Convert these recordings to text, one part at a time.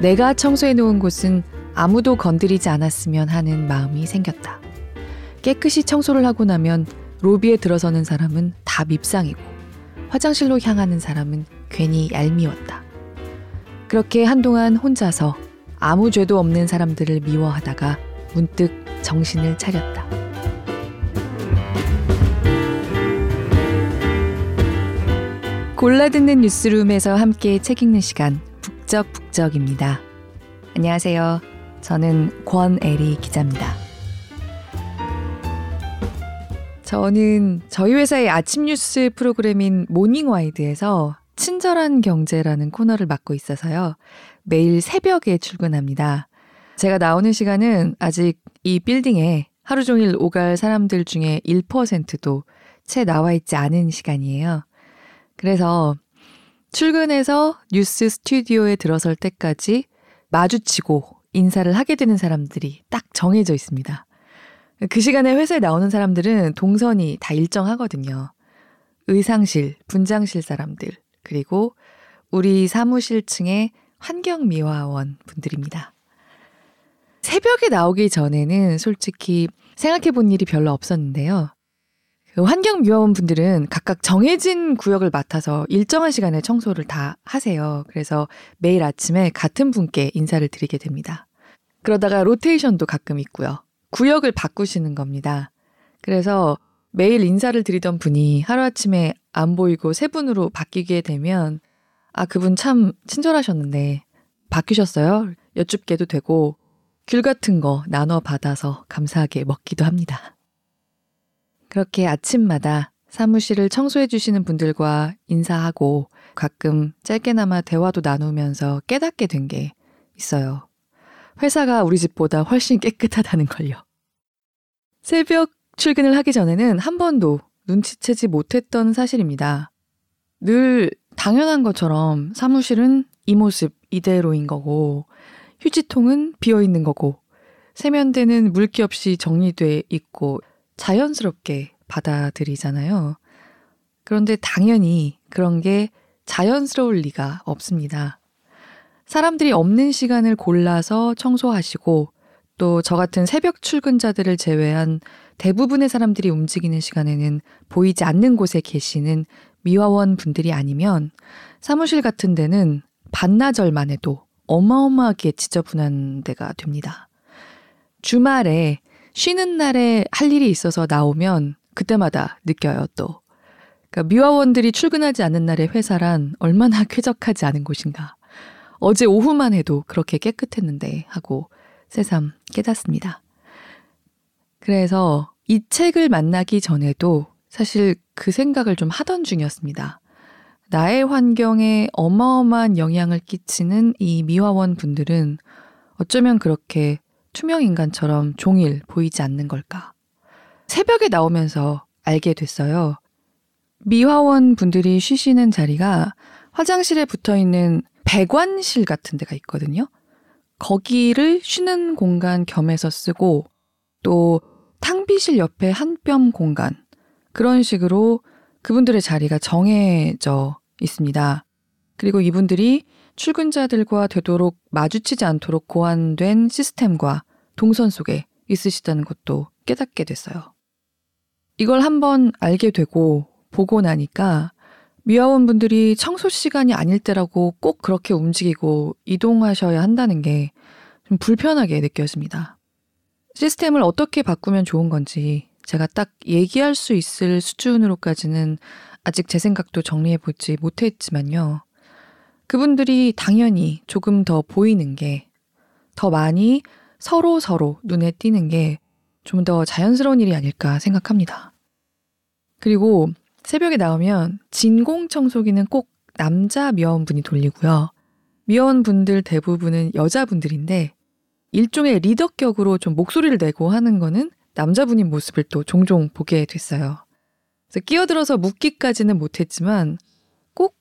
내가 청소해 놓은 곳은 아무도 건드리지 않았으면 하는 마음이 생겼다. 깨끗이 청소를 하고 나면 로비에 들어서는 사람은 다 밉상이고 화장실로 향하는 사람은 괜히 얄미웠다. 그렇게 한동안 혼자서 아무 죄도 없는 사람들을 미워하다가 문득 정신을 차렸다. 골라 듣는 뉴스룸에서 함께 책 읽는 시간 북적북적입니다. 안녕하세요. 저는 권애리 기자입니다. 저는 저희 회사의 아침 뉴스 프로그램인 모닝와이드에서 친절한 경제라는 코너를 맡고 있어서요. 매일 새벽에 출근합니다. 제가 나오는 시간은 아직 이 빌딩에 하루 종일 오갈 사람들 중에 1%도 채 나와 있지 않은 시간이에요. 그래서 출근해서 뉴스 스튜디오에 들어설 때까지 마주치고 인사를 하게 되는 사람들이 딱 정해져 있습니다. 그 시간에 회사에 나오는 사람들은 동선이 다 일정하거든요. 의상실, 분장실 사람들, 그리고 우리 사무실 층의 환경미화원 분들입니다. 새벽에 나오기 전에는 솔직히 생각해 본 일이 별로 없었는데요. 그 환경미화원 분들은 각각 정해진 구역을 맡아서 일정한 시간에 청소를 다 하세요. 그래서 매일 아침에 같은 분께 인사를 드리게 됩니다. 그러다가 로테이션도 가끔 있고요. 구역을 바꾸시는 겁니다. 그래서 매일 인사를 드리던 분이 하루아침에 안 보이고 세 분으로 바뀌게 되면 아, 그분 참 친절하셨는데 바뀌셨어요? 여쭙게도 되고 귤 같은 거 나눠 받아서 감사하게 먹기도 합니다. 그렇게 아침마다 사무실을 청소해 주시는 분들과 인사하고 가끔 짧게나마 대화도 나누면서 깨닫게 된 게 있어요. 회사가 우리 집보다 훨씬 깨끗하다는 걸요. 새벽 출근을 하기 전에는 한 번도 눈치채지 못했던 사실입니다. 늘 당연한 것처럼 사무실은 이 모습 이대로인 거고, 휴지통은 비어 있는 거고, 세면대는 물기 없이 정리돼 있고, 자연스럽게 받아들이잖아요. 그런데 당연히 그런 게 자연스러울 리가 없습니다. 사람들이 없는 시간을 골라서 청소하시고 또 저 같은 새벽 출근자들을 제외한 대부분의 사람들이 움직이는 시간에는 보이지 않는 곳에 계시는 미화원 분들이 아니면 사무실 같은 데는 반나절만 해도 어마어마하게 지저분한 데가 됩니다. 주말에 쉬는 날에 할 일이 있어서 나오면 그때마다 느껴요, 또. 그러니까 미화원들이 출근하지 않는 날의 회사란 얼마나 쾌적하지 않은 곳인가. 어제 오후만 해도 그렇게 깨끗했는데 하고 새삼 깨닫습니다. 그래서 이 책을 만나기 전에도 사실 그 생각을 좀 하던 중이었습니다. 나의 환경에 어마어마한 영향을 끼치는 이 미화원 분들은 어쩌면 그렇게 투명 인간처럼 종일 보이지 않는 걸까? 새벽에 나오면서 알게 됐어요. 미화원 분들이 쉬시는 자리가 화장실에 붙어 있는 배관실 같은 데가 있거든요. 거기를 쉬는 공간 겸해서 쓰고 또 탕비실 옆에 한 뼘 공간 그런 식으로 그분들의 자리가 정해져 있습니다. 그리고 이분들이 출근자들과 되도록 마주치지 않도록 고안된 시스템과 동선 속에 있으시다는 것도 깨닫게 됐어요. 이걸 한번 알게 되고 보고 나니까 미화원 분들이 청소 시간이 아닐 때라고 꼭 그렇게 움직이고 이동하셔야 한다는 게 좀 불편하게 느껴집니다. 시스템을 어떻게 바꾸면 좋은 건지 제가 딱 얘기할 수 있을 수준으로까지는 아직 제 생각도 정리해 보지 못했지만요. 그분들이 당연히 조금 더 보이는 게 더 많이 서로 서로 눈에 띄는 게 좀 더 자연스러운 일이 아닐까 생각합니다. 그리고 새벽에 나오면 진공 청소기는 꼭 남자 미화원분이 돌리고요. 미화원분들 대부분은 여자분들인데 일종의 리더격으로 좀 목소리를 내고 하는 거는 남자분인 모습을 또 종종 보게 됐어요. 그래서 끼어들어서 묻기까지는 못했지만 꼭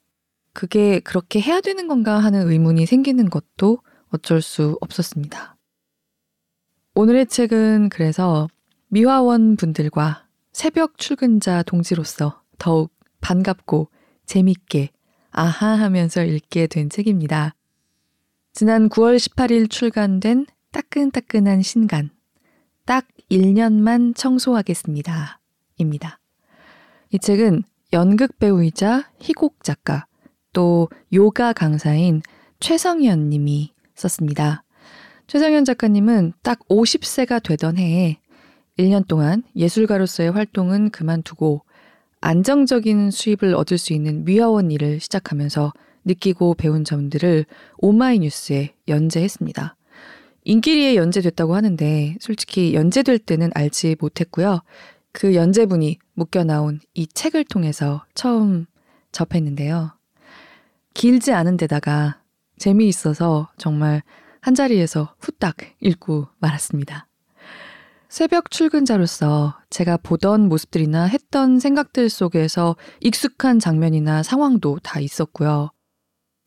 그게 그렇게 해야 되는 건가 하는 의문이 생기는 것도 어쩔 수 없었습니다. 오늘의 책은 그래서 미화원 분들과 새벽 출근자 동지로서 더욱 반갑고 재밌게 아하 하면서 읽게 된 책입니다. 지난 9월 18일 출간된 따끈따끈한 신간. 딱 1년만 청소하겠습니다. 입니다. 이 책은 연극 배우이자 희곡 작가, 또 요가 강사인 최성현 님이 썼습니다. 최성현 작가님은 딱 50세가 되던 해에 1년 동안 예술가로서의 활동은 그만두고 안정적인 수입을 얻을 수 있는 미화원 일을 시작하면서 느끼고 배운 점들을 오마이뉴스에 연재했습니다. 인기리에 연재됐다고 하는데 솔직히 연재될 때는 알지 못했고요. 그 연재분이 묶여 나온 이 책을 통해서 처음 접했는데요. 길지 않은 데다가 재미있어서 정말 한자리에서 후딱 읽고 말았습니다. 새벽 출근자로서 제가 보던 모습들이나 했던 생각들 속에서 익숙한 장면이나 상황도 다 있었고요.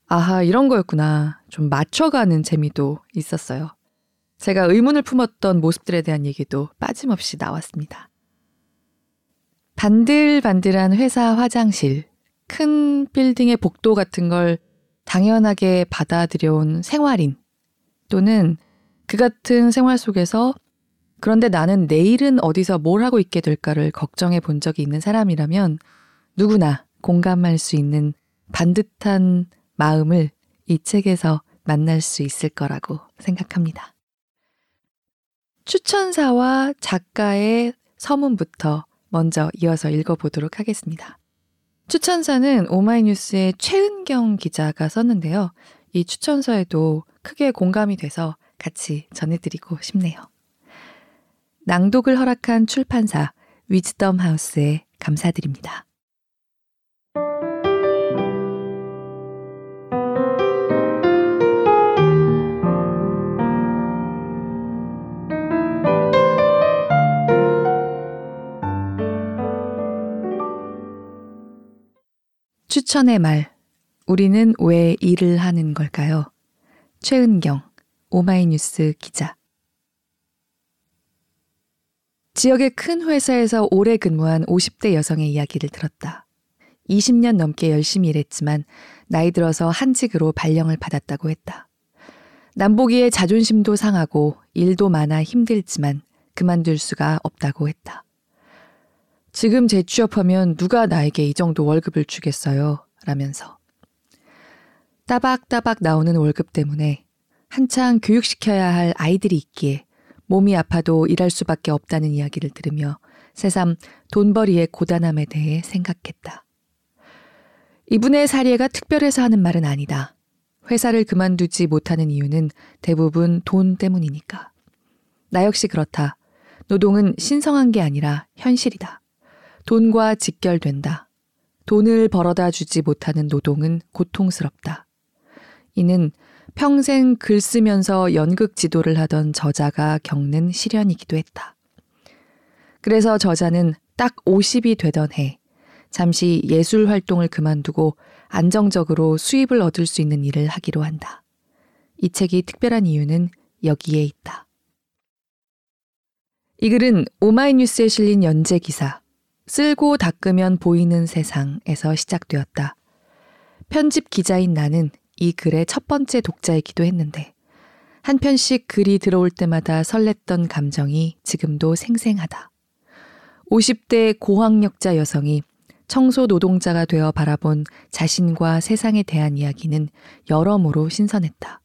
아하, 이런 거였구나. 좀 맞춰가는 재미도 있었어요. 제가 의문을 품었던 모습들에 대한 얘기도 빠짐없이 나왔습니다. 반들반들한 회사 화장실, 큰 빌딩의 복도 같은 걸 당연하게 받아들여온 생활인, 또는 그 같은 생활 속에서 그런데 나는 내일은 어디서 뭘 하고 있게 될까를 걱정해 본 적이 있는 사람이라면 누구나 공감할 수 있는 반듯한 마음을 이 책에서 만날 수 있을 거라고 생각합니다. 추천사와 작가의 서문부터 먼저 이어서 읽어보도록 하겠습니다. 추천사는 오마이뉴스의 최은경 기자가 썼는데요. 이 추천서에도 크게 공감이 돼서 같이 전해드리고 싶네요. 낭독을 허락한 출판사 위즈덤 하우스에 감사드립니다. 추천의 말. 우리는 왜 일을 하는 걸까요? 최은경, 오마이뉴스 기자. 지역의 큰 회사에서 오래 근무한 50대 여성의 이야기를 들었다. 20년 넘게 열심히 일했지만 나이 들어서 한직으로 발령을 받았다고 했다. 남보기에 자존심도 상하고 일도 많아 힘들지만 그만둘 수가 없다고 했다. 지금 재취업하면 누가 나에게 이 정도 월급을 주겠어요? 라면서. 따박따박 나오는 월급 때문에 한창 교육시켜야 할 아이들이 있기에 몸이 아파도 일할 수밖에 없다는 이야기를 들으며 새삼 돈벌이의 고단함에 대해 생각했다. 이분의 사례가 특별해서 하는 말은 아니다. 회사를 그만두지 못하는 이유는 대부분 돈 때문이니까. 나 역시 그렇다. 노동은 신성한 게 아니라 현실이다. 돈과 직결된다. 돈을 벌어다 주지 못하는 노동은 고통스럽다. 이는 평생 글 쓰면서 연극 지도를 하던 저자가 겪는 시련이기도 했다. 그래서 저자는 딱 50이 되던 해, 잠시 예술 활동을 그만두고 안정적으로 수입을 얻을 수 있는 일을 하기로 한다. 이 책이 특별한 이유는 여기에 있다. 이 글은 오마이뉴스에 실린 연재 기사, 쓸고 닦으면 보이는 세상에서 시작되었다. 편집 기자인 나는 이 글의 첫 번째 독자이기도 했는데 한 편씩 글이 들어올 때마다 설렜던 감정이 지금도 생생하다. 50대 고학력자 여성이 청소 노동자가 되어 바라본 자신과 세상에 대한 이야기는 여러모로 신선했다.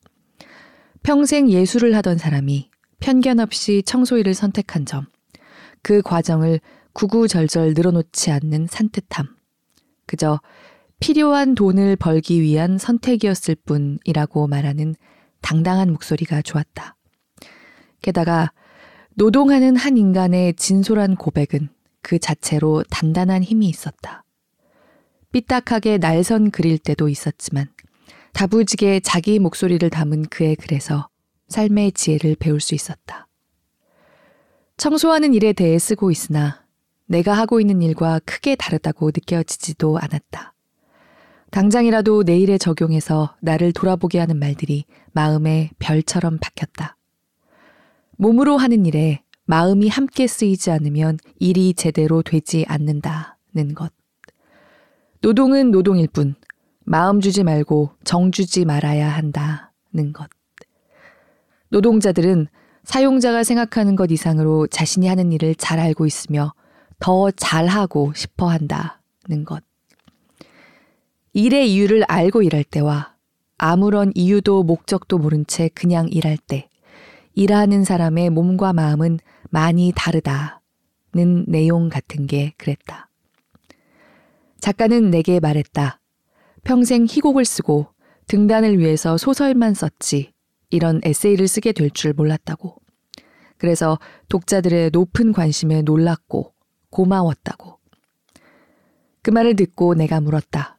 평생 예술을 하던 사람이 편견 없이 청소일을 선택한 점, 그 과정을 구구절절 늘어놓지 않는 산뜻함. 그저 필요한 돈을 벌기 위한 선택이었을 뿐이라고 말하는 당당한 목소리가 좋았다. 게다가 노동하는 한 인간의 진솔한 고백은 그 자체로 단단한 힘이 있었다. 삐딱하게 날선 그릴 때도 있었지만 다부지게 자기 목소리를 담은 그의 글에서 삶의 지혜를 배울 수 있었다. 청소하는 일에 대해 쓰고 있으나 내가 하고 있는 일과 크게 다르다고 느껴지지도 않았다. 당장이라도 내일에 적용해서 나를 돌아보게 하는 말들이 마음에 별처럼 박혔다. 몸으로 하는 일에 마음이 함께 쓰이지 않으면 일이 제대로 되지 않는다는 것. 노동은 노동일 뿐 마음 주지 말고 정 주지 말아야 한다는 것. 노동자들은 사용자가 생각하는 것 이상으로 자신이 하는 일을 잘 알고 있으며 더 잘하고 싶어 한다는 것. 일의 이유를 알고 일할 때와 아무런 이유도 목적도 모른 채 그냥 일할 때, 일하는 사람의 몸과 마음은 많이 다르다는 내용 같은 게 그랬다. 작가는 내게 말했다. 평생 희곡을 쓰고 등단을 위해서 소설만 썼지 이런 에세이를 쓰게 될 줄 몰랐다고. 그래서 독자들의 높은 관심에 놀랐고 고마웠다고. 그 말을 듣고 내가 물었다.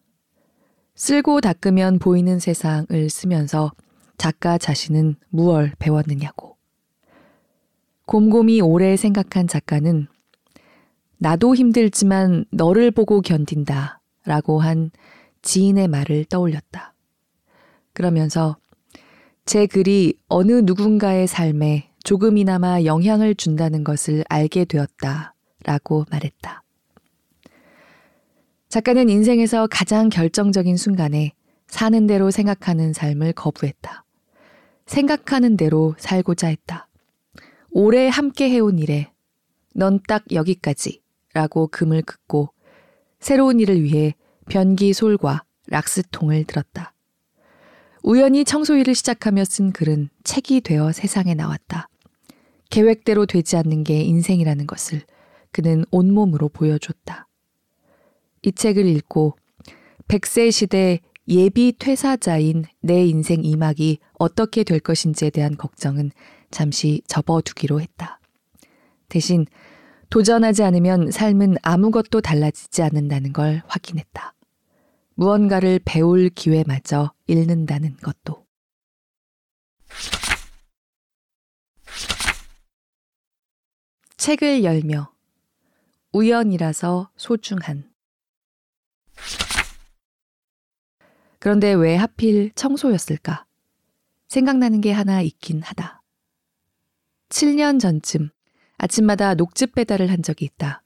쓸고 닦으면 보이는 세상을 쓰면서 작가 자신은 무얼 배웠느냐고. 곰곰이 오래 생각한 작가는 나도 힘들지만 너를 보고 견딘다 라고 한 지인의 말을 떠올렸다. 그러면서 제 글이 어느 누군가의 삶에 조금이나마 영향을 준다는 것을 알게 되었다 라고 말했다. 작가는 인생에서 가장 결정적인 순간에 사는 대로 생각하는 삶을 거부했다. 생각하는 대로 살고자 했다. 오래 함께 해온 일에 넌 딱 여기까지 라고 금을 긋고 새로운 일을 위해 변기 솔과 락스통을 들었다. 우연히 청소일을 시작하며 쓴 글은 책이 되어 세상에 나왔다. 계획대로 되지 않는 게 인생이라는 것을 그는 온몸으로 보여줬다. 이 책을 읽고 100세 시대 예비 퇴사자인 내 인생 이막이 어떻게 될 것인지에 대한 걱정은 잠시 접어두기로 했다. 대신 도전하지 않으면 삶은 아무것도 달라지지 않는다는 걸 확인했다. 무언가를 배울 기회마저 잃는다는 것도. 책을 열며 우연이라서 소중한 그런데 왜 하필 청소였을까? 생각나는 게 하나 있긴 하다. 7년 전쯤 아침마다 녹즙 배달을 한 적이 있다.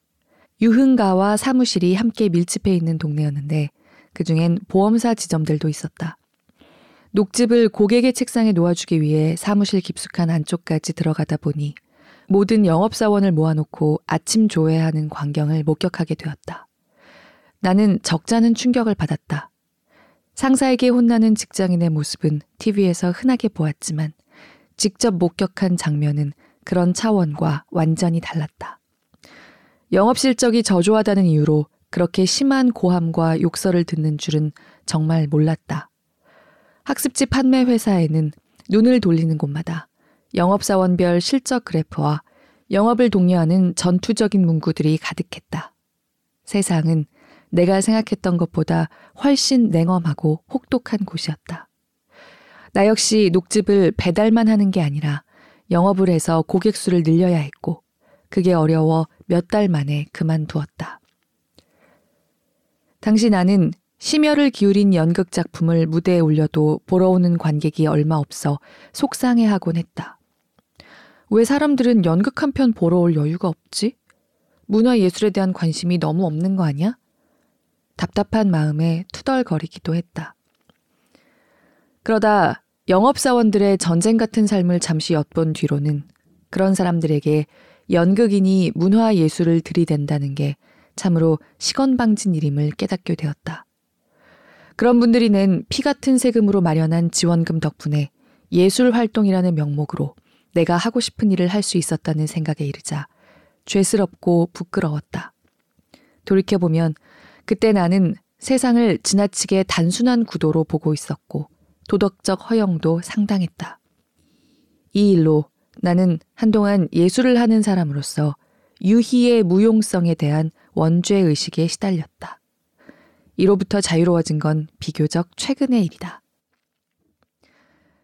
유흥가와 사무실이 함께 밀집해 있는 동네였는데 그중엔 보험사 지점들도 있었다. 녹즙을 고객의 책상에 놓아주기 위해 사무실 깊숙한 안쪽까지 들어가다 보니 모든 영업사원을 모아놓고 아침 조회하는 광경을 목격하게 되었다. 나는 적잖은 충격을 받았다. 상사에게 혼나는 직장인의 모습은 TV에서 흔하게 보았지만 직접 목격한 장면은 그런 차원과 완전히 달랐다. 영업 실적이 저조하다는 이유로 그렇게 심한 고함과 욕설을 듣는 줄은 정말 몰랐다. 학습지 판매 회사에는 눈을 돌리는 곳마다 영업사원별 실적 그래프와 영업을 독려하는 전투적인 문구들이 가득했다. 세상은 내가 생각했던 것보다 훨씬 냉엄하고 혹독한 곳이었다. 나 역시 녹즙을 배달만 하는 게 아니라 영업을 해서 고객 수를 늘려야 했고, 그게 어려워 몇 달 만에 그만두었다. 당시 나는 심혈을 기울인 연극 작품을 무대에 올려도 보러 오는 관객이 얼마 없어 속상해하곤 했다. 왜 사람들은 연극 한 편 보러 올 여유가 없지? 문화 예술에 대한 관심이 너무 없는 거 아니야? 답답한 마음에 투덜거리기도 했다. 그러다 영업사원들의 전쟁 같은 삶을 잠시 엿본 뒤로는 그런 사람들에게 연극인이 문화예술을 들이댄다는 게 참으로 시건방진 일임을 깨닫게 되었다. 그런 분들이 낸 피 같은 세금으로 마련한 지원금 덕분에 예술 활동이라는 명목으로 내가 하고 싶은 일을 할 수 있었다는 생각에 이르자 죄스럽고 부끄러웠다. 돌이켜보면 그때 나는 세상을 지나치게 단순한 구도로 보고 있었고 도덕적 허영도 상당했다. 이 일로 나는 한동안 예술을 하는 사람으로서 유희의 무용성에 대한 원죄 의식에 시달렸다. 이로부터 자유로워진 건 비교적 최근의 일이다.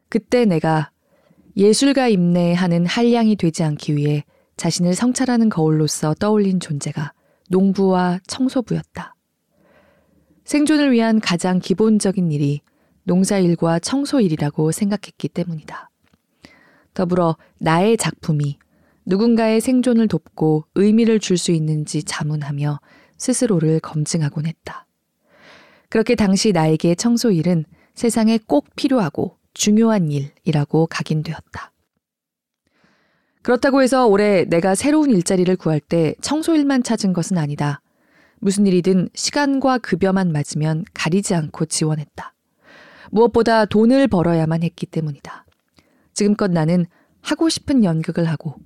그때 내가 예술가 임내하는 한량이 되지 않기 위해 자신을 성찰하는 거울로서 떠올린 존재가 농부와 청소부였다. 생존을 위한 가장 기본적인 일이 농사일과 청소일이라고 생각했기 때문이다. 더불어 나의 작품이 누군가의 생존을 돕고 의미를 줄 수 있는지 자문하며 스스로를 검증하곤 했다. 그렇게 당시 나에게 청소일은 세상에 꼭 필요하고 중요한 일이라고 각인되었다. 그렇다고 해서 올해 내가 새로운 일자리를 구할 때 청소일만 찾은 것은 아니다. 무슨 일이든 시간과 급여만 맞으면 가리지 않고 지원했다. 무엇보다 돈을 벌어야만 했기 때문이다. 지금껏 나는 하고 싶은 연극을 하고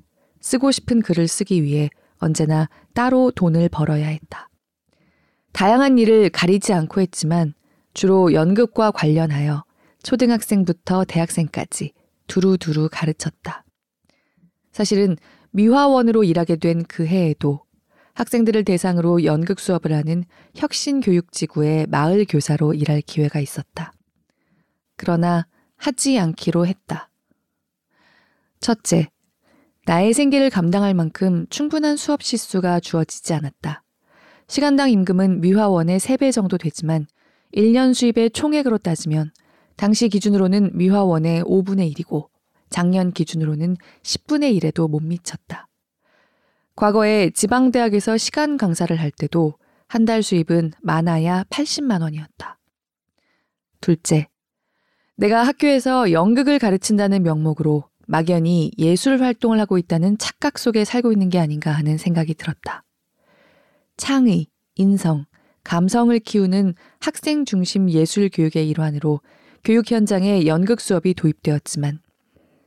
쓰고 싶은 글을 쓰기 위해 언제나 따로 돈을 벌어야 했다. 다양한 일을 가리지 않고 했지만 주로 연극과 관련하여 초등학생부터 대학생까지 두루두루 가르쳤다. 사실은 미화원으로 일하게 된 그 해에도 학생들을 대상으로 연극 수업을 하는 혁신교육지구의 마을 교사로 일할 기회가 있었다. 그러나 하지 않기로 했다. 첫째, 나의 생계를 감당할 만큼 충분한 수업 시수가 주어지지 않았다. 시간당 임금은 미화원의 3배 정도 되지만 1년 수입의 총액으로 따지면 당시 기준으로는 미화원의 5분의 1이고 작년 기준으로는 10분의 1에도 못 미쳤다. 과거에 지방대학에서 시간 강사를 할 때도 한 달 수입은 많아야 80만 원이었다. 둘째, 내가 학교에서 연극을 가르친다는 명목으로 막연히 예술 활동을 하고 있다는 착각 속에 살고 있는 게 아닌가 하는 생각이 들었다. 창의, 인성, 감성을 키우는 학생 중심 예술 교육의 일환으로 교육 현장에 연극 수업이 도입되었지만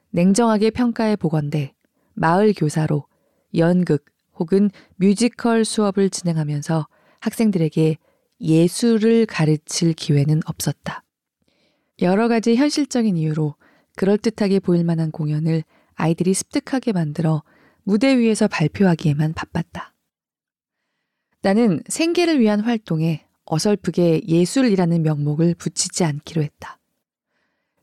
냉정하게 평가해 보건대 마을 교사로 연극 혹은 뮤지컬 수업을 진행하면서 학생들에게 예술을 가르칠 기회는 없었다. 여러 가지 현실적인 이유로 그럴듯하게 보일 만한 공연을 아이들이 습득하게 만들어 무대 위에서 발표하기에만 바빴다. 나는 생계를 위한 활동에 어설프게 예술이라는 명목을 붙이지 않기로 했다.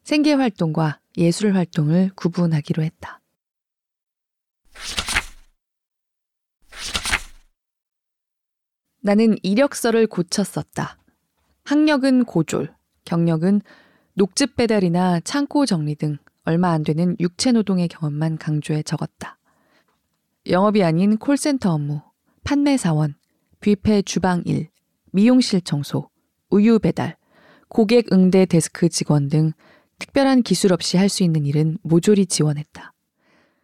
생계 활동과 예술 활동을 구분하기로 했다. 나는 이력서를 고쳤었다. 학력은 고졸, 경력은 녹즙 배달이나 창고 정리 등 얼마 안 되는 육체 노동의 경험만 강조해 적었다. 영업이 아닌 콜센터 업무, 판매 사원, 뷔페 주방 일, 미용실 청소, 우유 배달, 고객 응대 데스크 직원 등 특별한 기술 없이 할 수 있는 일은 모조리 지원했다.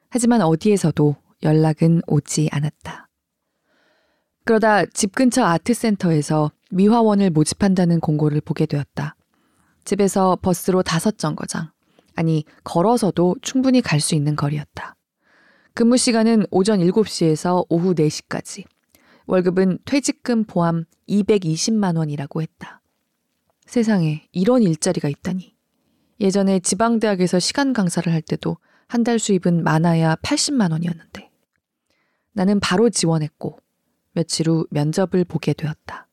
하지만 어디에서도 연락은 오지 않았다. 그러다 집 근처 아트센터에서 미화원을 모집한다는 공고를 보게 되었다. 집에서 버스로 다섯 정거장, 아니, 걸어서도 충분히 갈 수 있는 거리였다. 근무 시간은 오전 7시에서 오후 4시까지. 월급은 퇴직금 포함 220만 원이라고 했다. 세상에 이런 일자리가 있다니. 예전에 지방대학에서 시간 강사를 할 때도 한 달 수입은 많아야 80만 원이었는데. 나는 바로 지원했고 며칠 후 면접을 보게 되었다.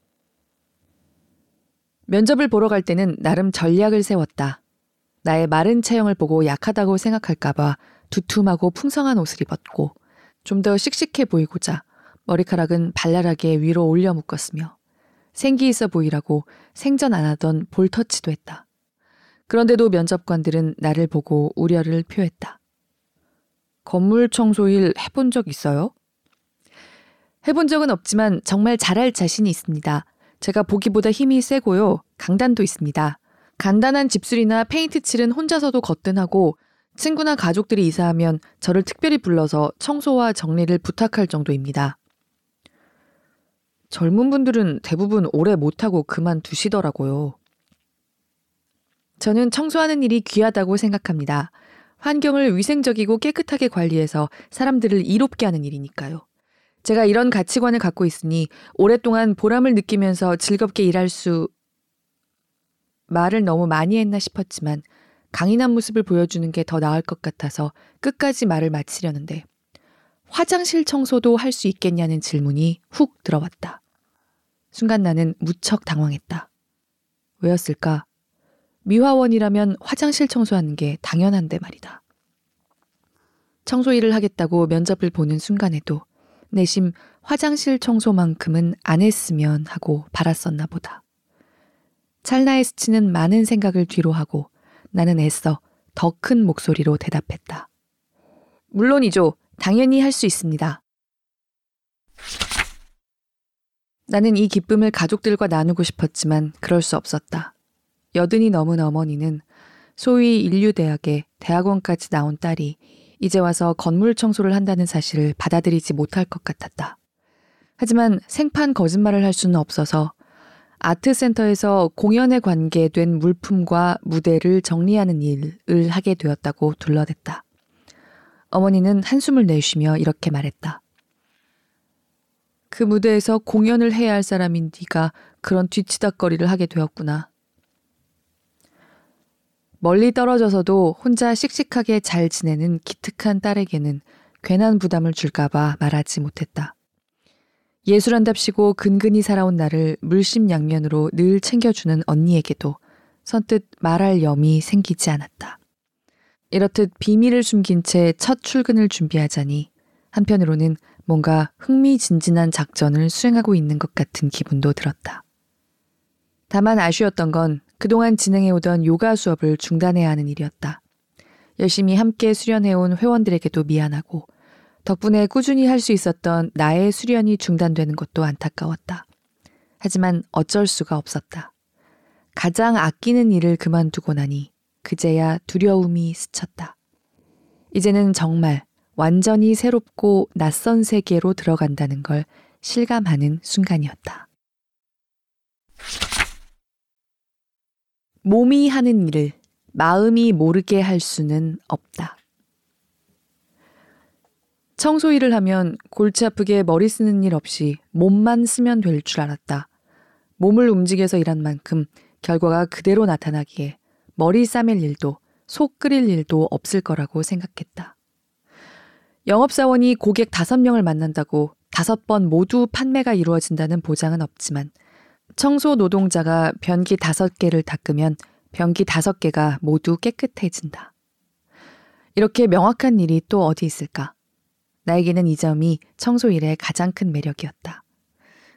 면접을 보러 갈 때는 나름 전략을 세웠다. 나의 마른 체형을 보고 약하다고 생각할까봐 두툼하고 풍성한 옷을 입었고 좀 더 씩씩해 보이고자 머리카락은 발랄하게 위로 올려 묶었으며 생기 있어 보이라고 생전 안 하던 볼터치도 했다. 그런데도 면접관들은 나를 보고 우려를 표했다. 건물 청소일 해본 적 있어요? 해본 적은 없지만 정말 잘할 자신이 있습니다. 제가 보기보다 힘이 세고요. 강단도 있습니다. 간단한 집술이나 페인트 칠은 혼자서도 거뜬하고 친구나 가족들이 이사하면 저를 특별히 불러서 청소와 정리를 부탁할 정도입니다. 젊은 분들은 대부분 오래 못하고 그만두시더라고요. 저는 청소하는 일이 귀하다고 생각합니다. 환경을 위생적이고 깨끗하게 관리해서 사람들을 이롭게 하는 일이니까요. 제가 이런 가치관을 갖고 있으니 오랫동안 보람을 느끼면서 즐겁게 일할 수 말을 너무 많이 했나 싶었지만 강인한 모습을 보여주는 게 더 나을 것 같아서 끝까지 말을 마치려는데 화장실 청소도 할 수 있겠냐는 질문이 훅 들어왔다. 순간 나는 무척 당황했다. 왜였을까? 미화원이라면 화장실 청소하는 게 당연한데 말이다. 청소 일을 하겠다고 면접을 보는 순간에도 내심 화장실 청소만큼은 안 했으면 하고 바랐었나 보다. 찰나에 스치는 많은 생각을 뒤로 하고 나는 애써 더 큰 목소리로 대답했다. 물론이죠. 당연히 할 수 있습니다. 나는 이 기쁨을 가족들과 나누고 싶었지만 그럴 수 없었다. 여든이 넘은 어머니는 소위 인류대학에 대학원까지 나온 딸이 이제 와서 건물 청소를 한다는 사실을 받아들이지 못할 것 같았다. 하지만 생판 거짓말을 할 수는 없어서 아트센터에서 공연에 관계된 물품과 무대를 정리하는 일을 하게 되었다고 둘러댔다. 어머니는 한숨을 내쉬며 이렇게 말했다. 그 무대에서 공연을 해야 할 사람인 네가 그런 뒤치다거리를 하게 되었구나. 멀리 떨어져서도 혼자 씩씩하게 잘 지내는 기특한 딸에게는 괜한 부담을 줄까봐 말하지 못했다. 예술한답시고 근근히 살아온 나를 물심양면으로 늘 챙겨주는 언니에게도 선뜻 말할 염이 생기지 않았다. 이렇듯 비밀을 숨긴 채 첫 출근을 준비하자니 한편으로는 뭔가 흥미진진한 작전을 수행하고 있는 것 같은 기분도 들었다. 다만 아쉬웠던 건 그동안 진행해오던 요가 수업을 중단해야 하는 일이었다. 열심히 함께 수련해온 회원들에게도 미안하고 덕분에 꾸준히 할 수 있었던 나의 수련이 중단되는 것도 안타까웠다. 하지만 어쩔 수가 없었다. 가장 아끼는 일을 그만두고 나니 그제야 두려움이 스쳤다. 이제는 정말 완전히 새롭고 낯선 세계로 들어간다는 걸 실감하는 순간이었다. 몸이 하는 일을 마음이 모르게 할 수는 없다. 청소 일을 하면 골치 아프게 머리 쓰는 일 없이 몸만 쓰면 될 줄 알았다. 몸을 움직여서 일한 만큼 결과가 그대로 나타나기에 머리 싸맬 일도 속 끓일 일도 없을 거라고 생각했다. 영업사원이 고객 다섯 명을 만난다고 다섯 번 모두 판매가 이루어진다는 보장은 없지만 청소 노동자가 변기 다섯 개를 닦으면 변기 다섯 개가 모두 깨끗해진다. 이렇게 명확한 일이 또 어디 있을까? 나에게는 이 점이 청소 일의 가장 큰 매력이었다.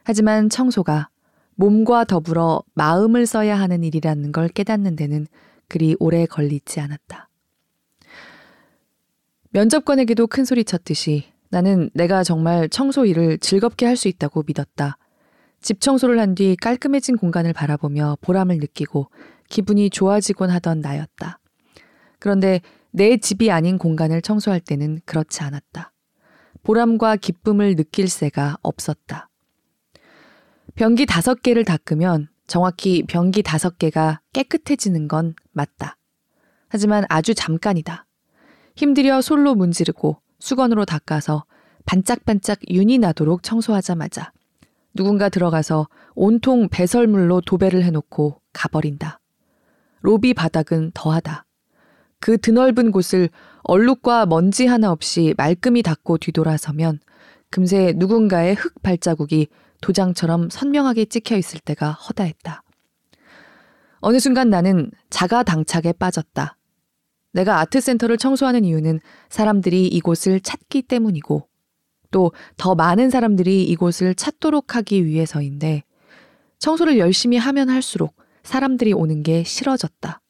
하지만 청소가 몸과 더불어 마음을 써야 하는 일이라는 걸 깨닫는 데는 그리 오래 걸리지 않았다. 면접관에게도 큰 소리 쳤듯이 나는 내가 정말 청소 일을 즐겁게 할 수 있다고 믿었다. 집 청소를 한 뒤 깔끔해진 공간을 바라보며 보람을 느끼고 기분이 좋아지곤 하던 나였다. 그런데 내 집이 아닌 공간을 청소할 때는 그렇지 않았다. 보람과 기쁨을 느낄 새가 없었다. 변기 다섯 개를 닦으면 정확히 변기 다섯 개가 깨끗해지는 건 맞다. 하지만 아주 잠깐이다. 힘들여 솔로 문지르고 수건으로 닦아서 반짝반짝 윤이 나도록 청소하자마자 누군가 들어가서 온통 배설물로 도배를 해놓고 가버린다. 로비 바닥은 더하다. 그 드넓은 곳을 얼룩과 먼지 하나 없이 말끔히 닦고 뒤돌아서면 금세 누군가의 흙 발자국이 도장처럼 선명하게 찍혀 있을 때가 허다했다. 어느 순간 나는 자가 당착에 빠졌다. 내가 아트센터를 청소하는 이유는 사람들이 이곳을 찾기 때문이고 또 더 많은 사람들이 이곳을 찾도록 하기 위해서인데 청소를 열심히 하면 할수록 사람들이 오는 게 싫어졌다.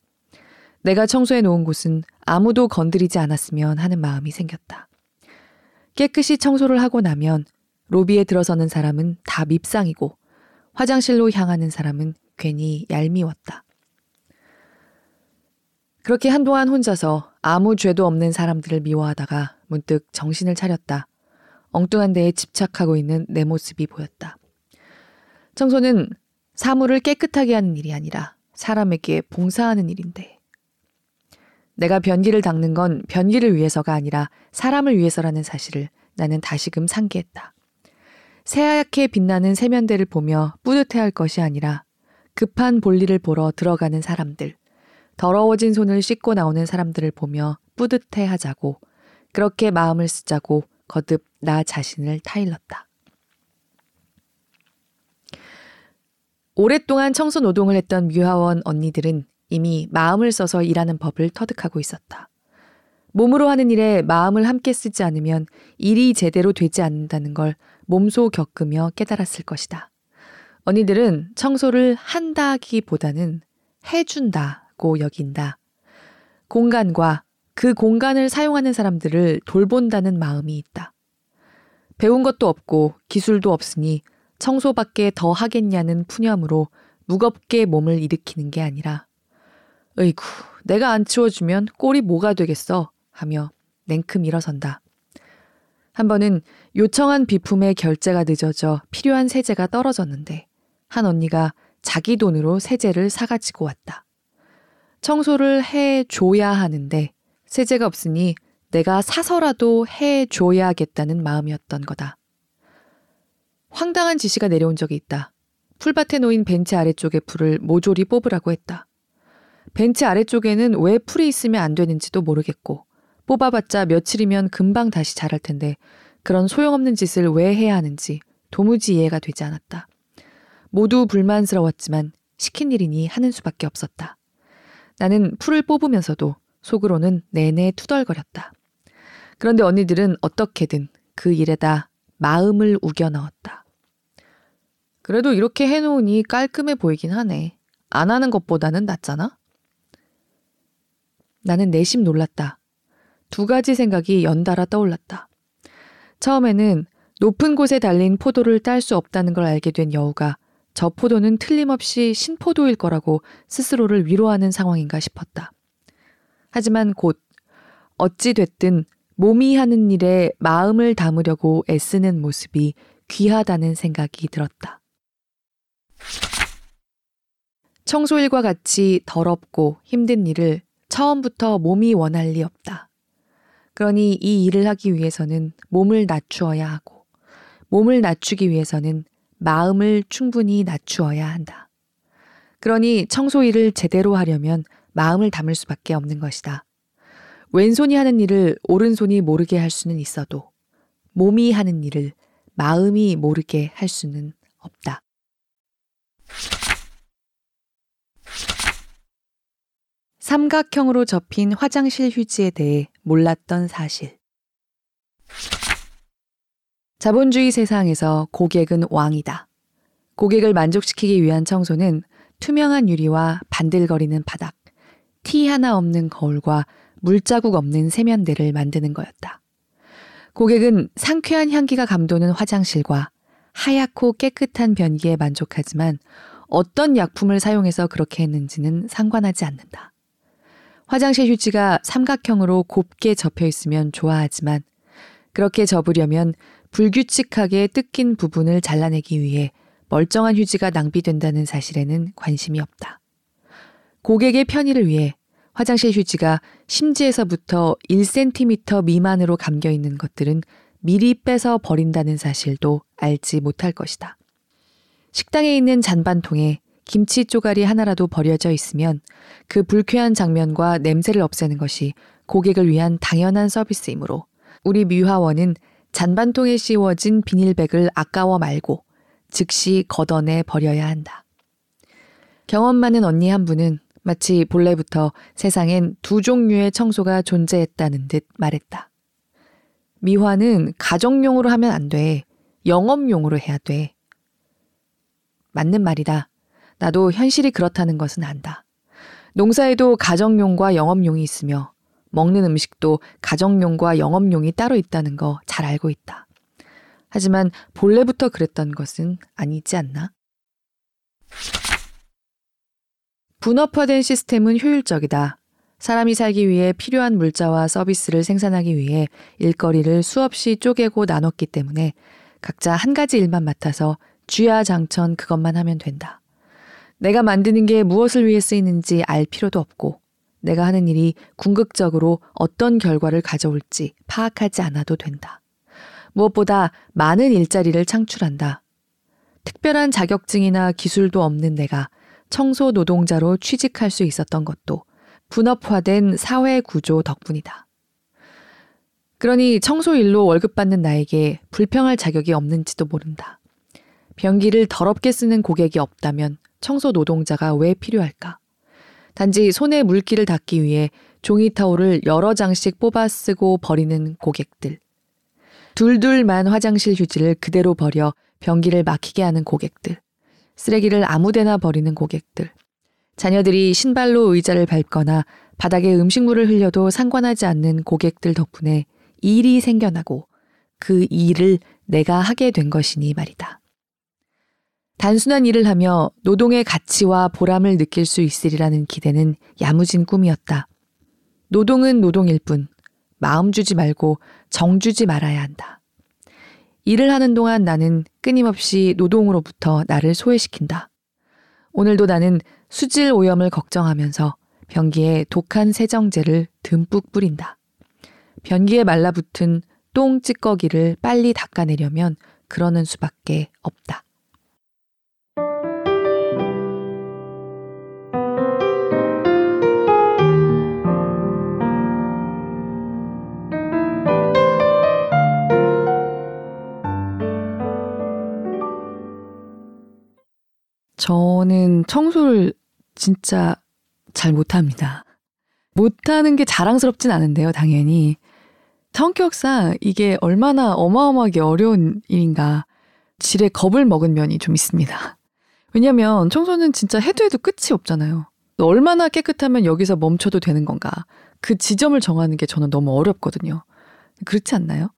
내가 청소해 놓은 곳은 아무도 건드리지 않았으면 하는 마음이 생겼다. 깨끗이 청소를 하고 나면 로비에 들어서는 사람은 다 밉상이고 화장실로 향하는 사람은 괜히 얄미웠다. 그렇게 한동안 혼자서 아무 죄도 없는 사람들을 미워하다가 문득 정신을 차렸다. 엉뚱한 데에 집착하고 있는 내 모습이 보였다. 청소는 사물을 깨끗하게 하는 일이 아니라 사람에게 봉사하는 일인데. 내가 변기를 닦는 건 변기를 위해서가 아니라 사람을 위해서라는 사실을 나는 다시금 상기했다. 새하얗게 빛나는 세면대를 보며 뿌듯해할 것이 아니라 급한 볼일을 보러 들어가는 사람들, 더러워진 손을 씻고 나오는 사람들을 보며 뿌듯해 하자고 그렇게 마음을 쓰자고 거듭 나 자신을 타일렀다. 오랫동안 청소 노동을 했던 뮤하원 언니들은 이미 마음을 써서 일하는 법을 터득하고 있었다. 몸으로 하는 일에 마음을 함께 쓰지 않으면 일이 제대로 되지 않는다는 걸 몸소 겪으며 깨달았을 것이다. 언니들은 청소를 한다기보다는 해준다 고 여긴다. 공간과 그 공간을 사용하는 사람들을 돌본다는 마음이 있다. 배운 것도 없고 기술도 없으니 청소밖에 더 하겠냐는 푸념으로 무겁게 몸을 일으키는 게 아니라, 으이구, 내가 안 치워주면 꼴이 뭐가 되겠어 하며 냉큼 일어선다. 한 번은 요청한 비품의 결제가 늦어져 필요한 세제가 떨어졌는데 한 언니가 자기 돈으로 세제를 사가지고 왔다. 청소를 해 줘야 하는데 세제가 없으니 내가 사서라도 해 줘야겠다는 마음이었던 거다. 황당한 지시가 내려온 적이 있다. 풀밭에 놓인 벤치 아래쪽의 풀을 모조리 뽑으라고 했다. 벤치 아래쪽에는 왜 풀이 있으면 안 되는지도 모르겠고 뽑아봤자 며칠이면 금방 다시 자랄 텐데 그런 소용없는 짓을 왜 해야 하는지 도무지 이해가 되지 않았다. 모두 불만스러웠지만 시킨 일이니 하는 수밖에 없었다. 나는 풀을 뽑으면서도 속으로는 내내 투덜거렸다. 그런데 언니들은 어떻게든 그 일에다 마음을 우겨 넣었다. 그래도 이렇게 해놓으니 깔끔해 보이긴 하네. 안 하는 것보다는 낫잖아? 나는 내심 놀랐다. 두 가지 생각이 연달아 떠올랐다. 처음에는 높은 곳에 달린 포도를 딸 수 없다는 걸 알게 된 여우가 저 포도는 틀림없이 신포도일 거라고 스스로를 위로하는 상황인가 싶었다. 하지만 곧 어찌 됐든 몸이 하는 일에 마음을 담으려고 애쓰는 모습이 귀하다는 생각이 들었다. 청소일과 같이 더럽고 힘든 일을 처음부터 몸이 원할 리 없다. 그러니 이 일을 하기 위해서는 몸을 낮추어야 하고, 몸을 낮추기 위해서는 마음을 충분히 낮추어야 한다. 그러니 청소 일을 제대로 하려면 마음을 담을 수밖에 없는 것이다. 왼손이 하는 일을 오른손이 모르게 할 수는 있어도 몸이 하는 일을 마음이 모르게 할 수는 없다. 삼각형으로 접힌 화장실 휴지에 대해 몰랐던 사실. 자본주의 세상에서 고객은 왕이다. 고객을 만족시키기 위한 청소는 투명한 유리와 반들거리는 바닥, 티 하나 없는 거울과 물자국 없는 세면대를 만드는 거였다. 고객은 상쾌한 향기가 감도는 화장실과 하얗고 깨끗한 변기에 만족하지만 어떤 약품을 사용해서 그렇게 했는지는 상관하지 않는다. 화장실 휴지가 삼각형으로 곱게 접혀 있으면 좋아하지만 그렇게 접으려면 불규칙하게 뜯긴 부분을 잘라내기 위해 멀쩡한 휴지가 낭비된다는 사실에는 관심이 없다. 고객의 편의를 위해 화장실 휴지가 심지에서부터 1cm 미만으로 감겨 있는 것들은 미리 빼서 버린다는 사실도 알지 못할 것이다. 식당에 있는 잔반통에 김치 쪼가리 하나라도 버려져 있으면 그 불쾌한 장면과 냄새를 없애는 것이 고객을 위한 당연한 서비스이므로 우리 미화원은 잔반통에 씌워진 비닐백을 아까워 말고 즉시 걷어내 버려야 한다. 경험 많은 언니 한 분은 마치 본래부터 세상엔 두 종류의 청소가 존재했다는 듯 말했다. 미화는 가정용으로 하면 안 돼. 영업용으로 해야 돼. 맞는 말이다. 나도 현실이 그렇다는 것은 안다. 농사에도 가정용과 영업용이 있으며 먹는 음식도 가정용과 영업용이 따로 있다는 거 잘 알고 있다. 하지만 본래부터 그랬던 것은 아니지 않나? 분업화된 시스템은 효율적이다. 사람이 살기 위해 필요한 물자와 서비스를 생산하기 위해 일거리를 수없이 쪼개고 나눴기 때문에 각자 한 가지 일만 맡아서 쥐야장천 그것만 하면 된다. 내가 만드는 게 무엇을 위해 쓰이는지 알 필요도 없고 내가 하는 일이 궁극적으로 어떤 결과를 가져올지 파악하지 않아도 된다. 무엇보다 많은 일자리를 창출한다. 특별한 자격증이나 기술도 없는 내가 청소 노동자로 취직할 수 있었던 것도 분업화된 사회 구조 덕분이다. 그러니 청소 일로 월급 받는 나에게 불평할 자격이 없는지도 모른다. 변기를 더럽게 쓰는 고객이 없다면 청소 노동자가 왜 필요할까? 단지 손에 물기를 닦기 위해 종이 타올을 여러 장씩 뽑아 쓰고 버리는 고객들. 둘둘만 화장실 휴지를 그대로 버려 변기를 막히게 하는 고객들. 쓰레기를 아무데나 버리는 고객들. 자녀들이 신발로 의자를 밟거나 바닥에 음식물을 흘려도 상관하지 않는 고객들 덕분에 일이 생겨나고 그 일을 내가 하게 된 것이니 말이다. 단순한 일을 하며 노동의 가치와 보람을 느낄 수 있으리라는 기대는 야무진 꿈이었다. 노동은 노동일 뿐 마음 주지 말고 정 주지 말아야 한다. 일을 하는 동안 나는 끊임없이 노동으로부터 나를 소외시킨다. 오늘도 나는 수질 오염을 걱정하면서 변기에 독한 세정제를 듬뿍 뿌린다. 변기에 말라붙은 똥 찌꺼기를 빨리 닦아내려면 그러는 수밖에 없다. 저는 청소를 진짜 잘 못합니다. 못하는 게 자랑스럽진 않은데요, 당연히. 성격상 이게 얼마나 어마어마하게 어려운 일인가 질에 겁을 먹은 면이 좀 있습니다. 왜냐면 청소는 진짜 해도 해도 끝이 없잖아요. 얼마나 깨끗하면 여기서 멈춰도 되는 건가. 그 지점을 정하는 게 저는 너무 어렵거든요. 그렇지 않나요?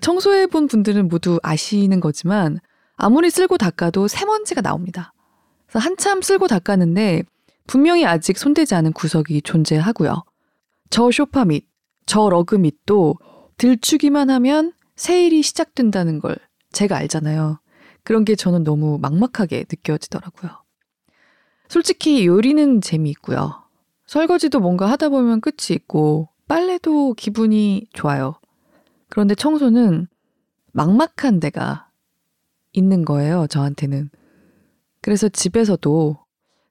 청소해 본 분들은 모두 아시는 거지만 아무리 쓸고 닦아도 새먼지가 나옵니다. 한참 쓸고 닦았는데 분명히 아직 손대지 않은 구석이 존재하고요. 저 쇼파 밑, 저 러그 밑도 들추기만 하면 세일이 시작된다는 걸 제가 알잖아요. 그런 게 저는 너무 막막하게 느껴지더라고요. 솔직히 요리는 재미있고요. 설거지도 뭔가 하다 보면 끝이 있고, 빨래도 기분이 좋아요. 그런데 청소는 막막한 데가 있는 거예요, 저한테는. 그래서 집에서도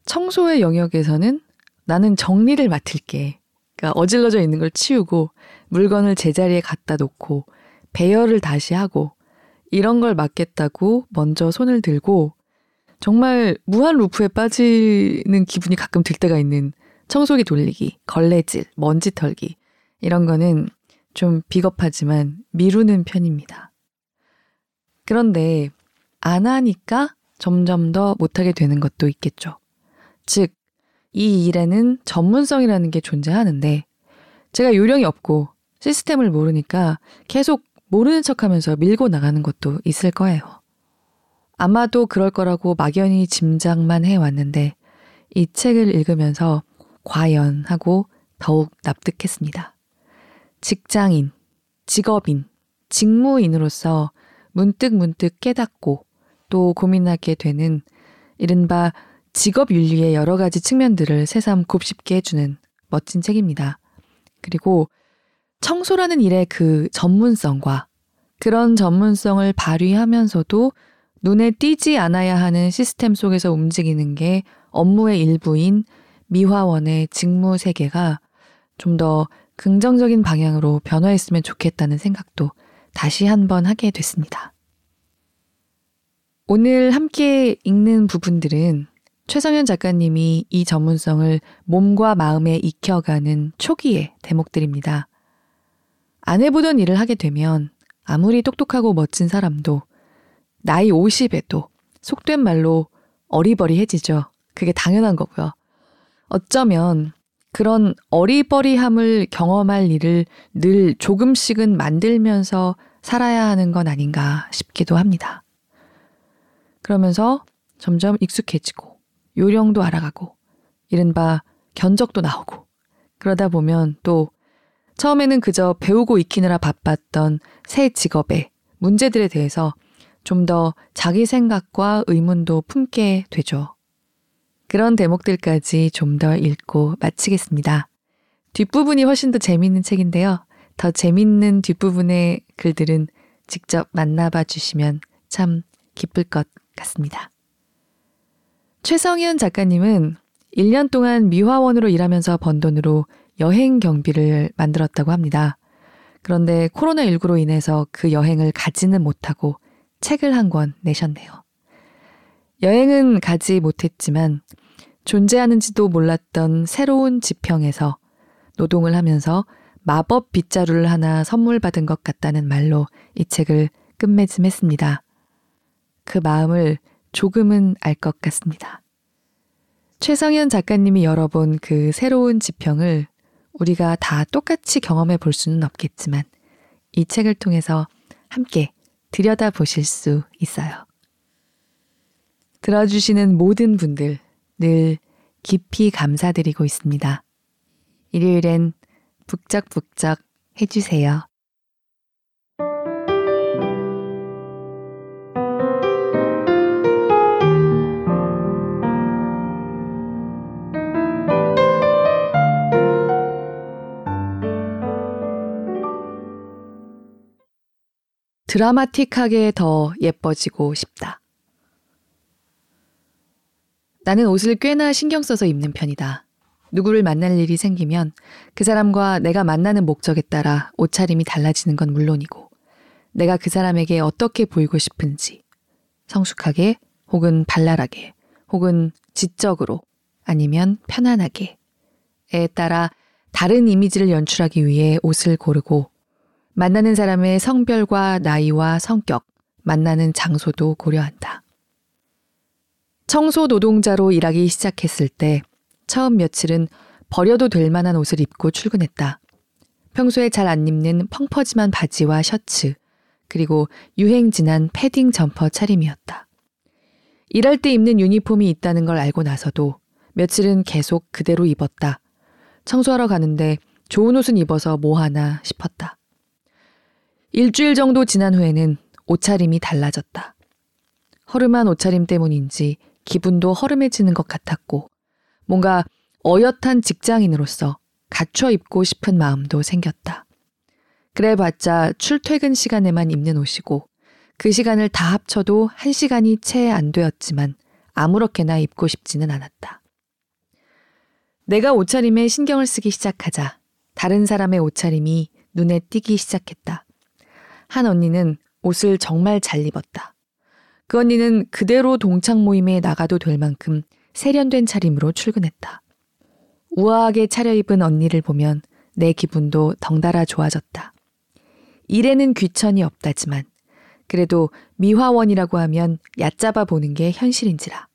청소의 영역에서는 나는 정리를 맡을게. 그러니까 어질러져 있는 걸 치우고 물건을 제자리에 갖다 놓고 배열을 다시 하고 이런 걸 맡겠다고 먼저 손을 들고 정말 무한 루프에 빠지는 기분이 가끔 들 때가 있는 청소기 돌리기, 걸레질, 먼지 털기 이런 거는 좀 비겁하지만 미루는 편입니다. 그런데 안 하니까 점점 더 못하게 되는 것도 있겠죠. 즉, 이 일에는 전문성이라는 게 존재하는데 제가 요령이 없고 시스템을 모르니까 계속 모르는 척 하면서 밀고 나가는 것도 있을 거예요. 아마도 그럴 거라고 막연히 짐작만 해왔는데 이 책을 읽으면서 과연 하고 더욱 납득했습니다. 직장인, 직업인, 직무인으로서 문득 문득 깨닫고 또 고민하게 되는 이른바 직업 윤리의 여러 가지 측면들을 새삼 곱씹게 해주는 멋진 책입니다. 그리고 청소라는 일의 그 전문성과 그런 전문성을 발휘하면서도 눈에 띄지 않아야 하는 시스템 속에서 움직이는 게 업무의 일부인 미화원의 직무 세계가 좀 더 긍정적인 방향으로 변화했으면 좋겠다는 생각도 다시 한번 하게 됐습니다. 오늘 함께 읽는 부분들은 최성현 작가님이 이 전문성을 몸과 마음에 익혀가는 초기의 대목들입니다. 안 해보던 일을 하게 되면 아무리 똑똑하고 멋진 사람도 나이 50에도 속된 말로 어리버리해지죠. 그게 당연한 거고요. 어쩌면 그런 어리버리함을 경험할 일을 늘 조금씩은 만들면서 살아야 하는 건 아닌가 싶기도 합니다. 그러면서 점점 익숙해지고 요령도 알아가고 이른바 견적도 나오고 그러다 보면 또 처음에는 그저 배우고 익히느라 바빴던 새 직업의 문제들에 대해서 좀 더 자기 생각과 의문도 품게 되죠. 그런 대목들까지 좀 더 읽고 마치겠습니다. 뒷부분이 훨씬 더 재미있는 책인데요. 더 재밌는 뒷부분의 글들은 직접 만나봐 주시면 참 기쁠 것 같습니다. 최성현 작가님은 1년 동안 미화원으로 일하면서 번 돈으로 여행 경비를 만들었다고 합니다. 그런데 코로나19로 인해서 그 여행을 가지는 못하고 책을 한 권 내셨네요. 여행은 가지 못했지만 존재하는지도 몰랐던 새로운 지평에서 노동을 하면서 마법 빗자루를 하나 선물 받은 것 같다는 말로 이 책을 끝맺음했습니다. 그 마음을 조금은 알 것 같습니다. 최성현 작가님이 열어본 그 새로운 지평을 우리가 다 똑같이 경험해 볼 수는 없겠지만 이 책을 통해서 함께 들여다 보실 수 있어요. 들어주시는 모든 분들 늘 깊이 감사드리고 있습니다. 일요일엔 북적북적 해주세요. 드라마틱하게 더 예뻐지고 싶다. 나는 옷을 꽤나 신경 써서 입는 편이다. 누구를 만날 일이 생기면 그 사람과 내가 만나는 목적에 따라 옷차림이 달라지는 건 물론이고, 내가 그 사람에게 어떻게 보이고 싶은지, 성숙하게, 혹은 발랄하게, 혹은 지적으로, 아니면 편안하게, 에 따라 다른 이미지를 연출하기 위해 옷을 고르고 만나는 사람의 성별과 나이와 성격, 만나는 장소도 고려한다. 청소 노동자로 일하기 시작했을 때 처음 며칠은 버려도 될 만한 옷을 입고 출근했다. 평소에 잘 안 입는 펑퍼짐한 바지와 셔츠, 그리고 유행 지난 패딩 점퍼 차림이었다. 일할 때 입는 유니폼이 있다는 걸 알고 나서도 며칠은 계속 그대로 입었다. 청소하러 가는데 좋은 옷은 입어서 뭐 하나 싶었다. 일주일 정도 지난 후에는 옷차림이 달라졌다. 허름한 옷차림 때문인지 기분도 허름해지는 것 같았고, 뭔가 어엿한 직장인으로서 갖춰 입고 싶은 마음도 생겼다. 그래 봤자 출퇴근 시간에만 입는 옷이고, 그 시간을 다 합쳐도 한 시간이 채 안 되었지만 아무렇게나 입고 싶지는 않았다. 내가 옷차림에 신경을 쓰기 시작하자 다른 사람의 옷차림이 눈에 띄기 시작했다. 한 언니는 옷을 정말 잘 입었다. 그 언니는 그대로 동창 모임에 나가도 될 만큼 세련된 차림으로 출근했다. 우아하게 차려입은 언니를 보면 내 기분도 덩달아 좋아졌다. 일에는 귀천이 없다지만 그래도 미화원이라고 하면 얕잡아 보는 게 현실인지라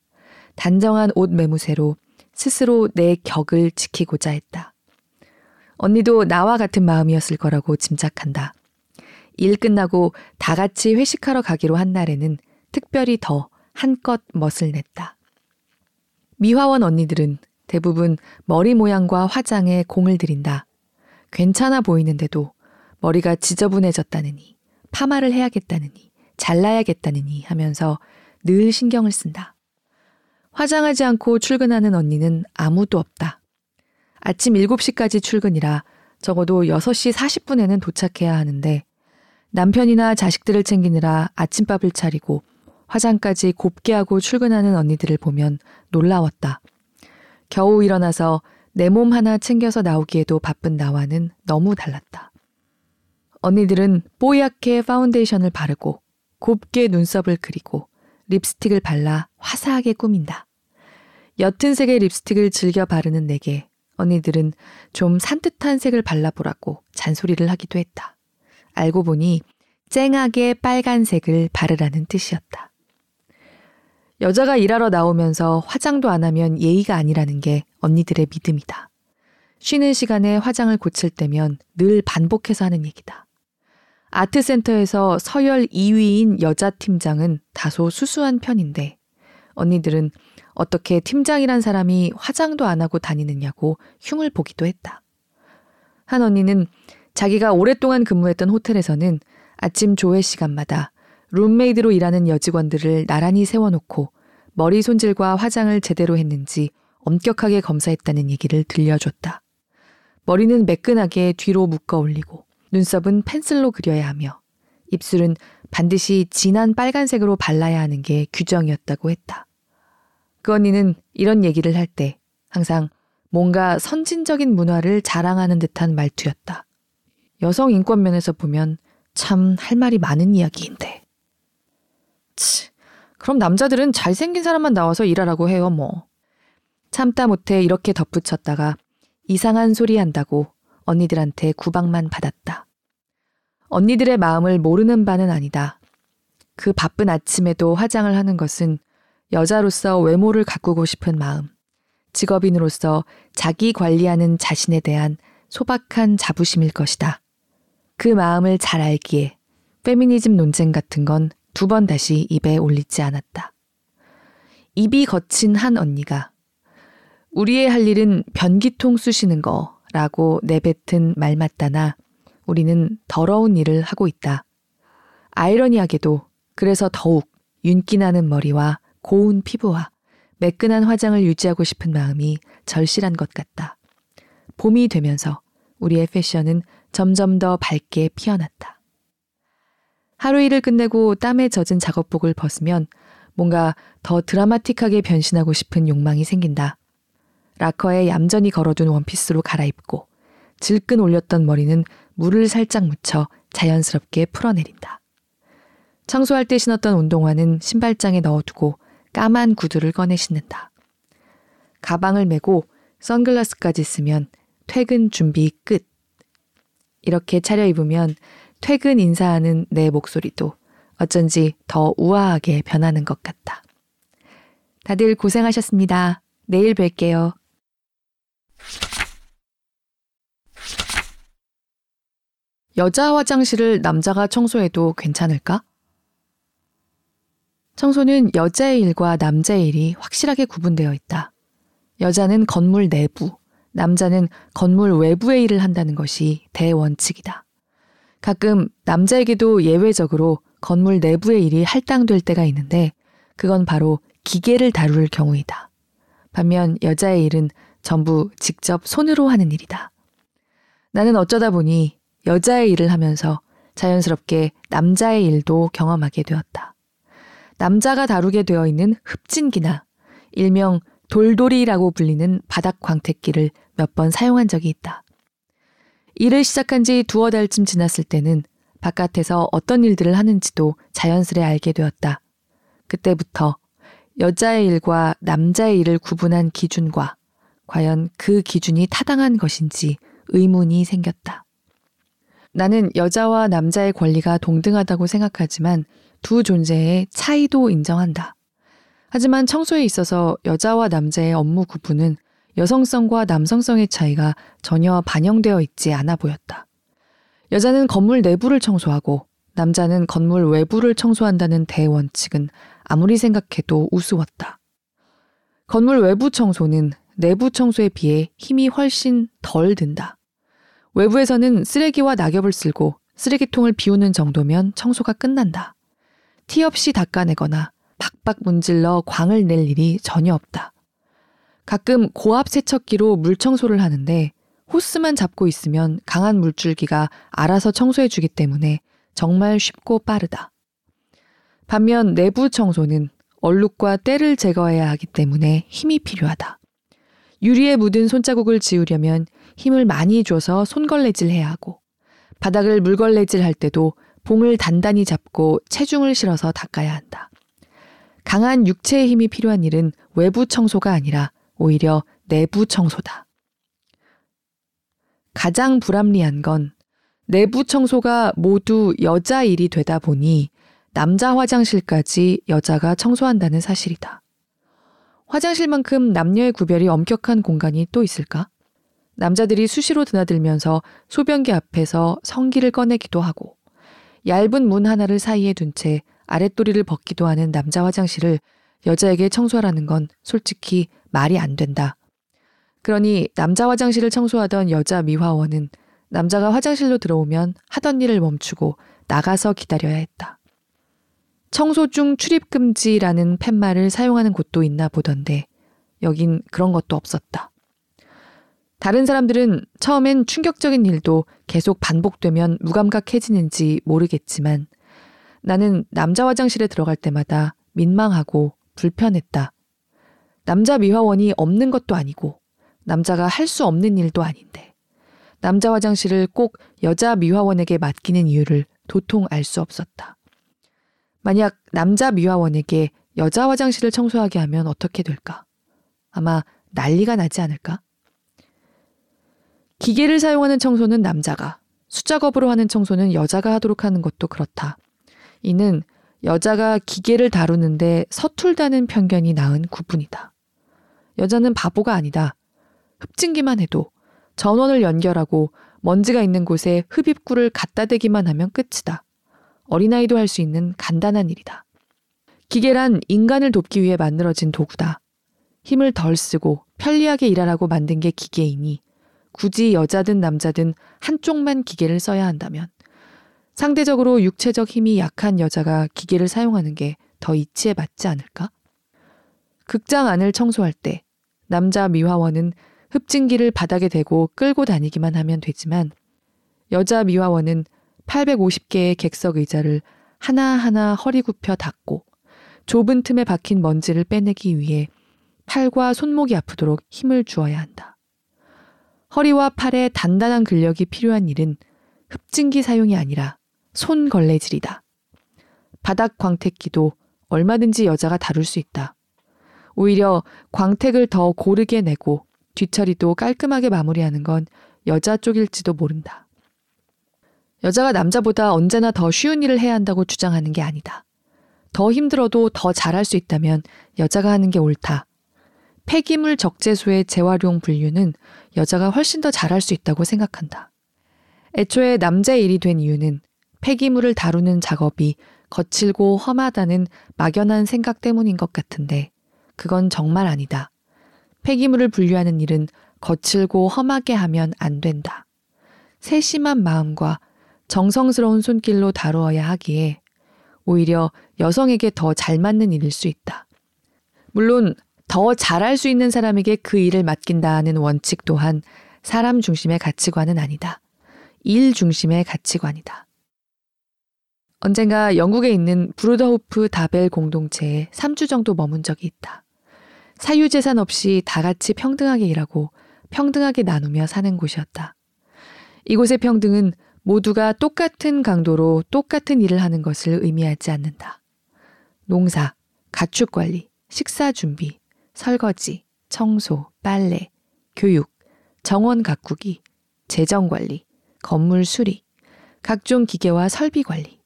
단정한 옷 매무새로 스스로 내 격을 지키고자 했다. 언니도 나와 같은 마음이었을 거라고 짐작한다. 일 끝나고 다 같이 회식하러 가기로 한 날에는 특별히 더 한껏 멋을 냈다. 미화원 언니들은 대부분 머리 모양과 화장에 공을 들인다. 괜찮아 보이는데도 머리가 지저분해졌다느니, 파마를 해야겠다느니, 잘라야겠다느니 하면서 늘 신경을 쓴다. 화장하지 않고 출근하는 언니는 아무도 없다. 아침 7시까지 출근이라 적어도 6시 40분에는 도착해야 하는데 남편이나 자식들을 챙기느라 아침밥을 차리고 화장까지 곱게 하고 출근하는 언니들을 보면 놀라웠다. 겨우 일어나서 내 몸 하나 챙겨서 나오기에도 바쁜 나와는 너무 달랐다. 언니들은 뽀얗게 파운데이션을 바르고 곱게 눈썹을 그리고 립스틱을 발라 화사하게 꾸민다. 옅은 색의 립스틱을 즐겨 바르는 내게 언니들은 좀 산뜻한 색을 발라보라고 잔소리를 하기도 했다. 알고 보니 쨍하게 빨간색을 바르라는 뜻이었다. 여자가 일하러 나오면서 화장도 안 하면 예의가 아니라는 게 언니들의 믿음이다. 쉬는 시간에 화장을 고칠 때면 늘 반복해서 하는 얘기다. 아트센터에서 서열 2위인 여자 팀장은 다소 수수한 편인데 언니들은 어떻게 팀장이란 사람이 화장도 안 하고 다니느냐고 흉을 보기도 했다. 한 언니는 자기가 오랫동안 근무했던 호텔에서는 아침 조회 시간마다 룸메이드로 일하는 여직원들을 나란히 세워놓고 머리 손질과 화장을 제대로 했는지 엄격하게 검사했다는 얘기를 들려줬다. 머리는 매끈하게 뒤로 묶어 올리고 눈썹은 펜슬로 그려야 하며 입술은 반드시 진한 빨간색으로 발라야 하는 게 규정이었다고 했다. 그 언니는 이런 얘기를 할 때 항상 뭔가 선진적인 문화를 자랑하는 듯한 말투였다. 여성 인권 면에서 보면 참 할 말이 많은 이야기인데. 치, 그럼 남자들은 잘생긴 사람만 나와서 일하라고 해요, 뭐. 참다 못해 이렇게 덧붙였다가 이상한 소리 한다고 언니들한테 구박만 받았다. 언니들의 마음을 모르는 바는 아니다. 그 바쁜 아침에도 화장을 하는 것은 여자로서 외모를 가꾸고 싶은 마음, 직업인으로서 자기 관리하는 자신에 대한 소박한 자부심일 것이다. 그 마음을 잘 알기에 페미니즘 논쟁 같은 건 두 번 다시 입에 올리지 않았다. 입이 거친 한 언니가 우리의 할 일은 변기통 쑤시는 거 라고 내뱉은 말 맞다나 우리는 더러운 일을 하고 있다. 아이러니하게도 그래서 더욱 윤기 나는 머리와 고운 피부와 매끈한 화장을 유지하고 싶은 마음이 절실한 것 같다. 봄이 되면서 우리의 패션은 점점 더 밝게 피어났다. 하루 일을 끝내고 땀에 젖은 작업복을 벗으면 뭔가 더 드라마틱하게 변신하고 싶은 욕망이 생긴다. 라커에 얌전히 걸어둔 원피스로 갈아입고 질끈 올렸던 머리는 물을 살짝 묻혀 자연스럽게 풀어내린다. 청소할 때 신었던 운동화는 신발장에 넣어두고 까만 구두를 꺼내 신는다. 가방을 메고 선글라스까지 쓰면 퇴근 준비 끝. 이렇게 차려입으면 퇴근 인사하는 내 목소리도 어쩐지 더 우아하게 변하는 것 같다. 다들 고생하셨습니다. 내일 뵐게요. 여자 화장실을 남자가 청소해도 괜찮을까? 청소는 여자의 일과 남자의 일이 확실하게 구분되어 있다. 여자는 건물 내부, 남자는 건물 외부의 일을 한다는 것이 대원칙이다. 가끔 남자에게도 예외적으로 건물 내부의 일이 할당될 때가 있는데 그건 바로 기계를 다룰 경우이다. 반면 여자의 일은 전부 직접 손으로 하는 일이다. 나는 어쩌다 보니 여자의 일을 하면서 자연스럽게 남자의 일도 경험하게 되었다. 남자가 다루게 되어 있는 흡진기나 일명 돌돌이라고 불리는 바닥 광택기를 몇 번 사용한 적이 있다. 일을 시작한 지 두어 달쯤 지났을 때는 바깥에서 어떤 일들을 하는지도 자연스레 알게 되었다. 그때부터 여자의 일과 남자의 일을 구분한 기준과 과연 그 기준이 타당한 것인지 의문이 생겼다. 나는 여자와 남자의 권리가 동등하다고 생각하지만 두 존재의 차이도 인정한다. 하지만 청소에 있어서 여자와 남자의 업무 구분은 여성성과 남성성의 차이가 전혀 반영되어 있지 않아 보였다. 여자는 건물 내부를 청소하고 남자는 건물 외부를 청소한다는 대원칙은 아무리 생각해도 우스웠다. 건물 외부 청소는 내부 청소에 비해 힘이 훨씬 덜 든다. 외부에서는 쓰레기와 낙엽을 쓸고 쓰레기통을 비우는 정도면 청소가 끝난다. 티 없이 닦아내거나 박박 문질러 광을 낼 일이 전혀 없다. 가끔 고압 세척기로 물 청소를 하는데 호스만 잡고 있으면 강한 물줄기가 알아서 청소해주기 때문에 정말 쉽고 빠르다. 반면 내부 청소는 얼룩과 때를 제거해야 하기 때문에 힘이 필요하다. 유리에 묻은 손자국을 지우려면 힘을 많이 줘서 손걸레질 해야 하고 바닥을 물걸레질 할 때도 봉을 단단히 잡고 체중을 실어서 닦아야 한다. 강한 육체의 힘이 필요한 일은 외부 청소가 아니라 오히려 내부 청소다. 가장 불합리한 건 내부 청소가 모두 여자 일이 되다 보니 남자 화장실까지 여자가 청소한다는 사실이다. 화장실만큼 남녀의 구별이 엄격한 공간이 또 있을까? 남자들이 수시로 드나들면서 소변기 앞에서 성기를 꺼내기도 하고 얇은 문 하나를 사이에 둔 채 아랫도리를 벗기도 하는 남자 화장실을 여자에게 청소하라는 건 솔직히 말이 안 된다. 그러니 남자 화장실을 청소하던 여자 미화원은 남자가 화장실로 들어오면 하던 일을 멈추고 나가서 기다려야 했다. 청소 중 출입 금지라는 팻말을 사용하는 곳도 있나 보던데 여긴 그런 것도 없었다. 다른 사람들은 처음엔 충격적인 일도 계속 반복되면 무감각해지는지 모르겠지만 나는 남자 화장실에 들어갈 때마다 민망하고 불편했다. 남자 미화원이 없는 것도 아니고 남자가 할 수 없는 일도 아닌데 남자 화장실을 꼭 여자 미화원에게 맡기는 이유를 도통 알 수 없었다. 만약 남자 미화원에게 여자 화장실을 청소하게 하면 어떻게 될까? 아마 난리가 나지 않을까? 기계를 사용하는 청소는 남자가, 수작업으로 하는 청소는 여자가 하도록 하는 것도 그렇다. 이는 여자가 기계를 다루는데 서툴다는 편견이 낳은 구분이다. 여자는 바보가 아니다. 흡진기만 해도 전원을 연결하고 먼지가 있는 곳에 흡입구를 갖다 대기만 하면 끝이다. 어린아이도 할 수 있는 간단한 일이다. 기계란 인간을 돕기 위해 만들어진 도구다. 힘을 덜 쓰고 편리하게 일하라고 만든 게 기계이니 굳이 여자든 남자든 한쪽만 기계를 써야 한다면 상대적으로 육체적 힘이 약한 여자가 기계를 사용하는 게 더 이치에 맞지 않을까? 극장 안을 청소할 때 남자 미화원은 흡진기를 바닥에 대고 끌고 다니기만 하면 되지만 여자 미화원은 850개의 객석 의자를 하나하나 허리 굽혀 닫고 좁은 틈에 박힌 먼지를 빼내기 위해 팔과 손목이 아프도록 힘을 주어야 한다. 허리와 팔에 단단한 근력이 필요한 일은 흡진기 사용이 아니라 손 걸레질이다. 바닥 광택기도 얼마든지 여자가 다룰 수 있다. 오히려 광택을 더 고르게 내고 뒤처리도 깔끔하게 마무리하는 건 여자 쪽일지도 모른다. 여자가 남자보다 언제나 더 쉬운 일을 해야 한다고 주장하는 게 아니다. 더 힘들어도 더 잘할 수 있다면 여자가 하는 게 옳다. 폐기물 적재소의 재활용 분류는 여자가 훨씬 더 잘할 수 있다고 생각한다. 애초에 남자의 일이 된 이유는 폐기물을 다루는 작업이 거칠고 험하다는 막연한 생각 때문인 것 같은데 그건 정말 아니다. 폐기물을 분류하는 일은 거칠고 험하게 하면 안 된다. 세심한 마음과 정성스러운 손길로 다루어야 하기에 오히려 여성에게 더 잘 맞는 일일 수 있다. 물론 더 잘할 수 있는 사람에게 그 일을 맡긴다는 원칙 또한 사람 중심의 가치관은 아니다. 일 중심의 가치관이다. 언젠가 영국에 있는 브루더호프 다벨 공동체에 3주 정도 머문 적이 있다. 사유재산 없이 다 같이 평등하게 일하고 평등하게 나누며 사는 곳이었다. 이곳의 평등은 모두가 똑같은 강도로 똑같은 일을 하는 것을 의미하지 않는다. 농사, 가축 관리, 식사 준비, 설거지, 청소, 빨래, 교육, 정원 가꾸기, 재정 관리, 건물 수리, 각종 기계와 설비 관리,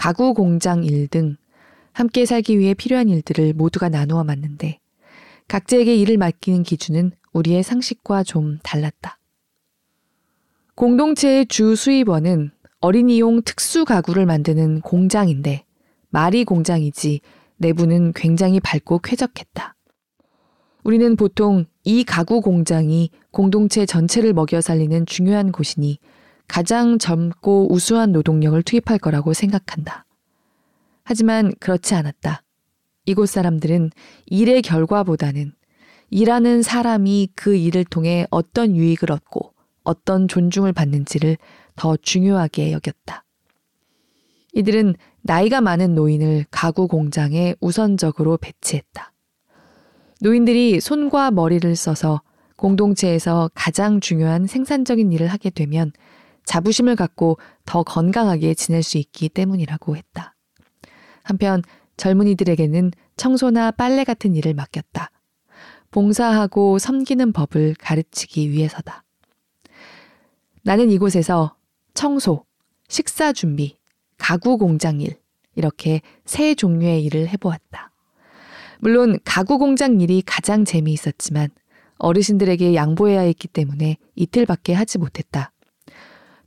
가구 공장 일 등 함께 살기 위해 필요한 일들을 모두가 나누어 맡는데 각자에게 일을 맡기는 기준은 우리의 상식과 좀 달랐다. 공동체의 주 수입원은 어린이용 특수 가구를 만드는 공장인데 말이 공장이지 내부는 굉장히 밝고 쾌적했다. 우리는 보통 이 가구 공장이 공동체 전체를 먹여 살리는 중요한 곳이니 가장 젊고 우수한 노동력을 투입할 거라고 생각한다. 하지만 그렇지 않았다. 이곳 사람들은 일의 결과보다는 일하는 사람이 그 일을 통해 어떤 유익을 얻고 어떤 존중을 받는지를 더 중요하게 여겼다. 이들은 나이가 많은 노인을 가구 공장에 우선적으로 배치했다. 노인들이 손과 머리를 써서 공동체에서 가장 중요한 생산적인 일을 하게 되면 자부심을 갖고 더 건강하게 지낼 수 있기 때문이라고 했다. 한편 젊은이들에게는 청소나 빨래 같은 일을 맡겼다. 봉사하고 섬기는 법을 가르치기 위해서다. 나는 이곳에서 청소, 식사 준비, 가구 공장 일, 이렇게 세 종류의 일을 해보았다. 물론 가구 공장 일이 가장 재미있었지만 어르신들에게 양보해야 했기 때문에 이틀밖에 하지 못했다.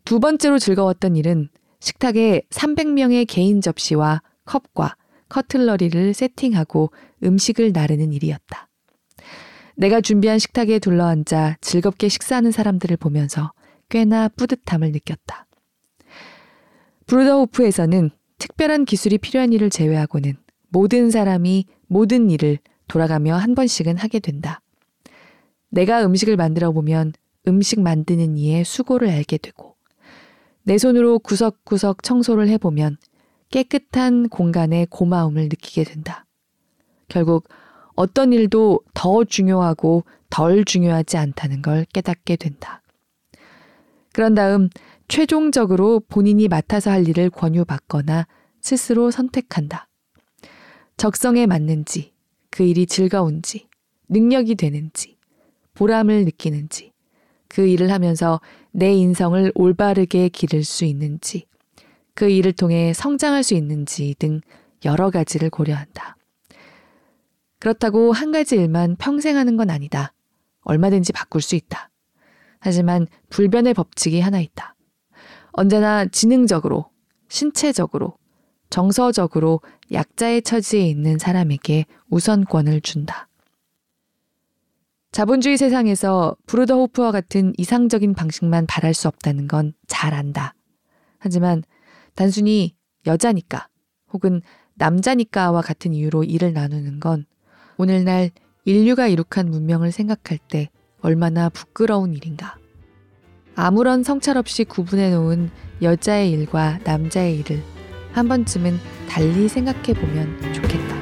두 번째로 즐거웠던 일은 식탁에 300명의 개인 접시와 컵과 커틀러리를 세팅하고 음식을 나르는 일이었다. 내가 준비한 식탁에 둘러앉아 즐겁게 식사하는 사람들을 보면서 꽤나 뿌듯함을 느꼈다. 브루더호프에서는 특별한 기술이 필요한 일을 제외하고는 모든 사람이 모든 일을 돌아가며 한 번씩은 하게 된다. 내가 음식을 만들어 보면 음식 만드는 이의 수고를 알게 되고, 내 손으로 구석구석 청소를 해보면 깨끗한 공간의 고마움을 느끼게 된다. 결국 어떤 일도 더 중요하고 덜 중요하지 않다는 걸 깨닫게 된다. 그런 다음 최종적으로 본인이 맡아서 할 일을 권유받거나 스스로 선택한다. 적성에 맞는지, 그 일이 즐거운지, 능력이 되는지, 보람을 느끼는지, 그 일을 하면서 내 인성을 올바르게 기를 수 있는지, 그 일을 통해 성장할 수 있는지 등 여러 가지를 고려한다. 그렇다고 한 가지 일만 평생 하는 건 아니다. 얼마든지 바꿀 수 있다. 하지만 불변의 법칙이 하나 있다. 언제나 지능적으로, 신체적으로, 정서적으로 약자의 처지에 있는 사람에게 우선권을 준다. 자본주의 세상에서 브루더호프와 같은 이상적인 방식만 바랄 수 없다는 건 잘 안다. 하지만 단순히 여자니까 혹은 남자니까와 같은 이유로 일을 나누는 건 오늘날 인류가 이룩한 문명을 생각할 때 얼마나 부끄러운 일인가. 아무런 성찰 없이 구분해 놓은 여자의 일과 남자의 일을 한 번쯤은 달리 생각해 보면